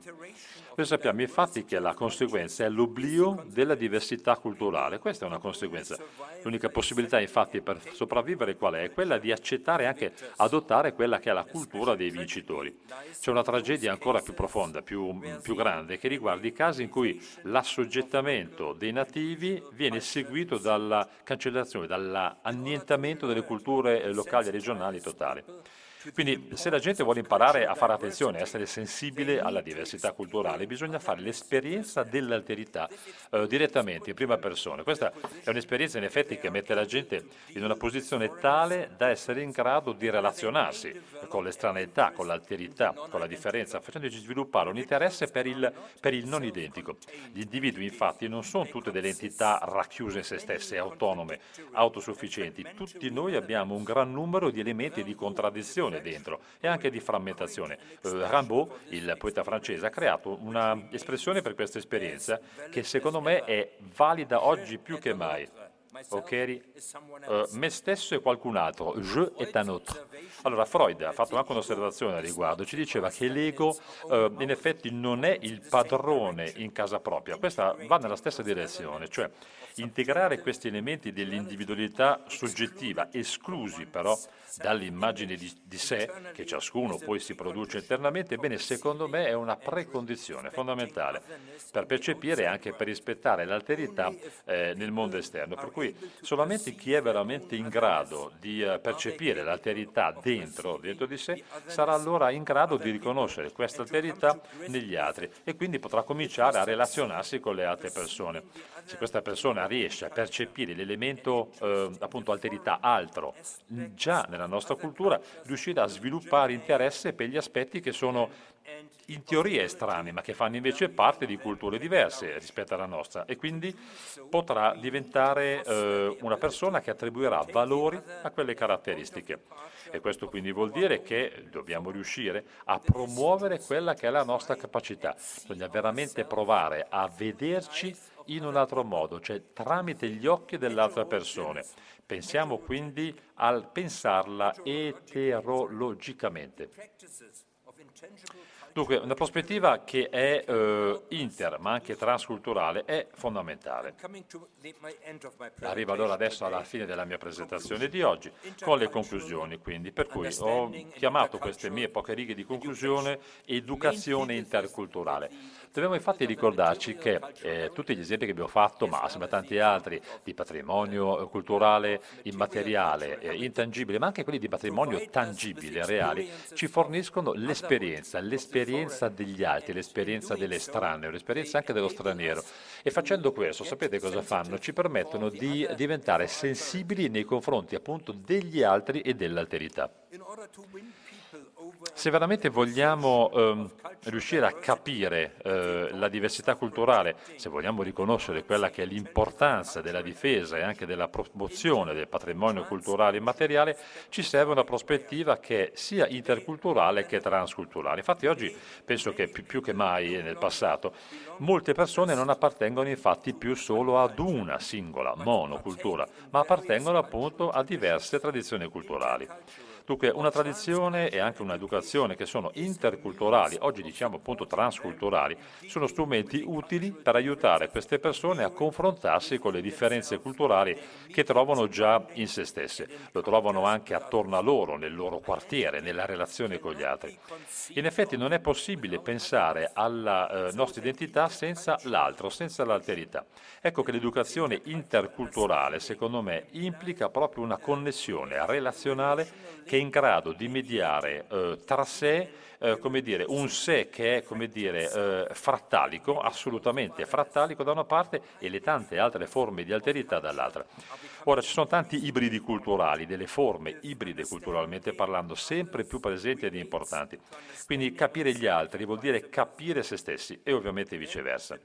Noi sappiamo infatti che la conseguenza è l'oblio della diversità culturale. Questa è una conseguenza. L'unica possibilità infatti per sopravvivere qual è? Quella di accettare e anche adottare quella che è la cultura dei vincitori. C'è una tragedia ancora più profonda, più, più grande, che riguarda i casi in cui l'assoggettamento dei nativi viene seguito dalla cancellazione, dall'annientamento delle culture locali e regionali totali. Quindi se la gente vuole imparare a fare attenzione, a essere sensibile alla diversità culturale, bisogna fare l'esperienza dell'alterità eh, direttamente, in prima persona. Questa è un'esperienza in effetti che mette la gente in una posizione tale da essere in grado di relazionarsi con l'estraneità, con l'alterità, con la differenza, facendoci sviluppare un interesse per il, per il non identico. Gli individui infatti non sono tutte delle entità racchiuse in se stesse, autonome, autosufficienti. Tutti noi abbiamo un gran numero di elementi di contraddizione divisione dentro e anche di frammentazione. Eh, Rimbaud, il poeta francese, ha creato un'espressione per questa esperienza che secondo me è valida oggi più che mai. Ok? Uh, me stesso e qualcun altro, je est un autre. Allora Freud ha fatto anche un'osservazione al riguardo, ci diceva che l'ego uh, in effetti non è il padrone in casa propria, questa va nella stessa direzione, cioè integrare questi elementi dell'individualità soggettiva, esclusi però dall'immagine di, di, sé che ciascuno poi si produce internamente, bene, secondo me è una precondizione fondamentale per percepire e anche per rispettare l'alterità eh, nel mondo esterno. Per cui solamente chi è veramente in grado di eh, percepire l'alterità dentro, dentro di sé sarà allora in grado di riconoscere questa alterità negli altri e quindi potrà cominciare a relazionarsi con le altre persone. Se questa persona riesce a percepire l'elemento eh, appunto alterità altro già nella nostra cultura, riuscirà a sviluppare interesse per gli aspetti che sono in teoria estranei, ma che fanno invece parte di culture diverse rispetto alla nostra e quindi potrà diventare eh, una persona che attribuirà valori a quelle caratteristiche. E questo quindi vuol dire che dobbiamo riuscire a promuovere quella che è la nostra capacità. Bisogna veramente provare a vederci in un altro modo, cioè tramite gli occhi dell'altra persona. Pensiamo quindi al pensarla eterologicamente. Dunque, una prospettiva che è eh, inter, ma anche transculturale, è fondamentale. Arrivo allora adesso alla fine della mia presentazione di oggi, con le conclusioni, quindi, per cui ho chiamato queste mie poche righe di conclusione educazione interculturale. Dobbiamo infatti ricordarci che eh, tutti gli esempi che abbiamo fatto, ma assieme a tanti altri, di patrimonio culturale immateriale, eh, intangibile, ma anche quelli di patrimonio tangibile, reali, ci forniscono l'esperienza, l'esperienza degli altri, l'esperienza dell'estraneo, l'esperienza anche dello straniero. E facendo questo, sapete cosa fanno? Ci permettono di diventare sensibili nei confronti appunto degli altri e dell'alterità. Se veramente vogliamo eh, riuscire a capire eh, la diversità culturale, se vogliamo riconoscere quella che è l'importanza della difesa e anche della promozione del patrimonio culturale immateriale, ci serve una prospettiva che sia interculturale che transculturale. Infatti oggi penso che più che mai nel passato molte persone non appartengono infatti più solo ad una singola monocultura, ma appartengono appunto a diverse tradizioni culturali. Dunque una tradizione e anche un'educazione che sono interculturali, oggi diciamo appunto transculturali, sono strumenti utili per aiutare queste persone a confrontarsi con le differenze culturali che trovano già in se stesse, lo trovano anche attorno a loro, nel loro quartiere, nella relazione con gli altri. In effetti non è possibile pensare alla eh, nostra identità senza l'altro, senza l'alterità. Ecco che l'educazione interculturale, secondo me, implica proprio una connessione relazionale che è in grado di mediare eh, tra sé eh, dire, un sé che è dire, eh, frattalico, assolutamente frattalico da una parte e le tante altre forme di alterità dall'altra. Ora ci sono tanti ibridi culturali, delle forme ibride culturalmente parlando, sempre più presenti ed importanti. Quindi capire gli altri vuol dire capire se stessi e ovviamente viceversa.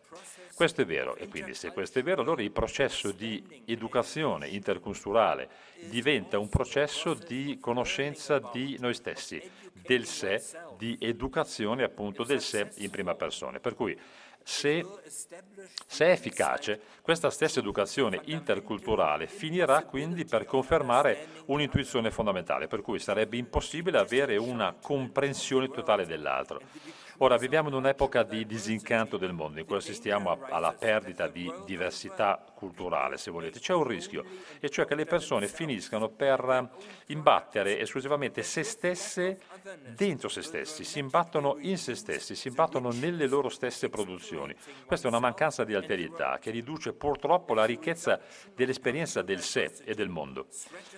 Questo è vero e quindi se questo è vero allora il processo di educazione interculturale diventa un processo di conoscenza di noi stessi, del sé, di educazione appunto del sé in prima persona. Per cui se, se, è efficace, questa stessa educazione interculturale finirà quindi per confermare un'intuizione fondamentale, per cui sarebbe impossibile avere una comprensione totale dell'altro. Ora, viviamo in un'epoca di disincanto del mondo, in cui assistiamo alla perdita di diversità culturale, se volete. C'è un rischio, e cioè che le persone finiscano per imbattere esclusivamente se stesse dentro se stessi, si imbattono in se stessi, si imbattono nelle loro stesse produzioni. Questa è una mancanza di alterità che riduce purtroppo la ricchezza dell'esperienza del sé e del mondo.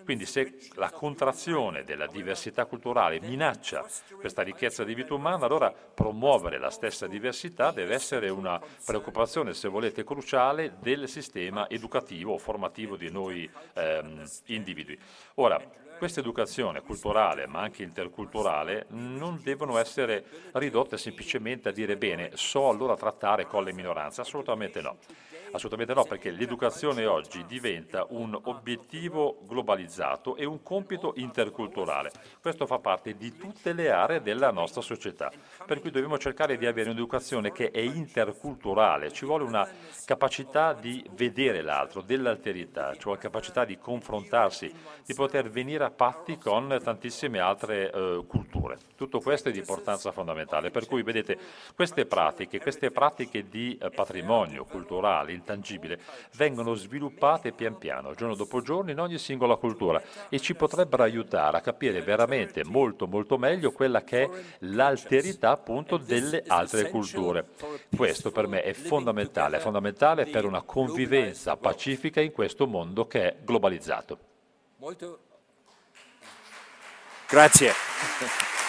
Quindi se la contrazione della diversità culturale minaccia questa ricchezza di vita umana, allora promuovere la stessa diversità deve essere una preoccupazione, se volete, cruciale del sistema educativo o formativo di noi ehm, individui. Ora, questa educazione culturale, ma anche interculturale, non devono essere ridotte semplicemente a dire bene, so allora trattare con le minoranze, assolutamente no. Assolutamente no, perché l'educazione oggi diventa un obiettivo globalizzato e un compito interculturale. Questo fa parte di tutte le aree della nostra società, per cui dobbiamo cercare di avere un'educazione che è interculturale, ci vuole una capacità di vedere l'altro, dell'alterità, ci vuole capacità di confrontarsi, di poter venire a patti con tantissime altre eh, culture. Tutto questo è di importanza fondamentale, per cui vedete queste pratiche, queste pratiche di eh, patrimonio culturale, intangibile, vengono sviluppate pian piano, giorno dopo giorno, in ogni singola cultura e ci potrebbero aiutare a capire veramente molto molto meglio quella che è l'alterità appunto delle altre culture. Questo per me è fondamentale, è fondamentale per una convivenza pacifica in questo mondo che è globalizzato. Grazie.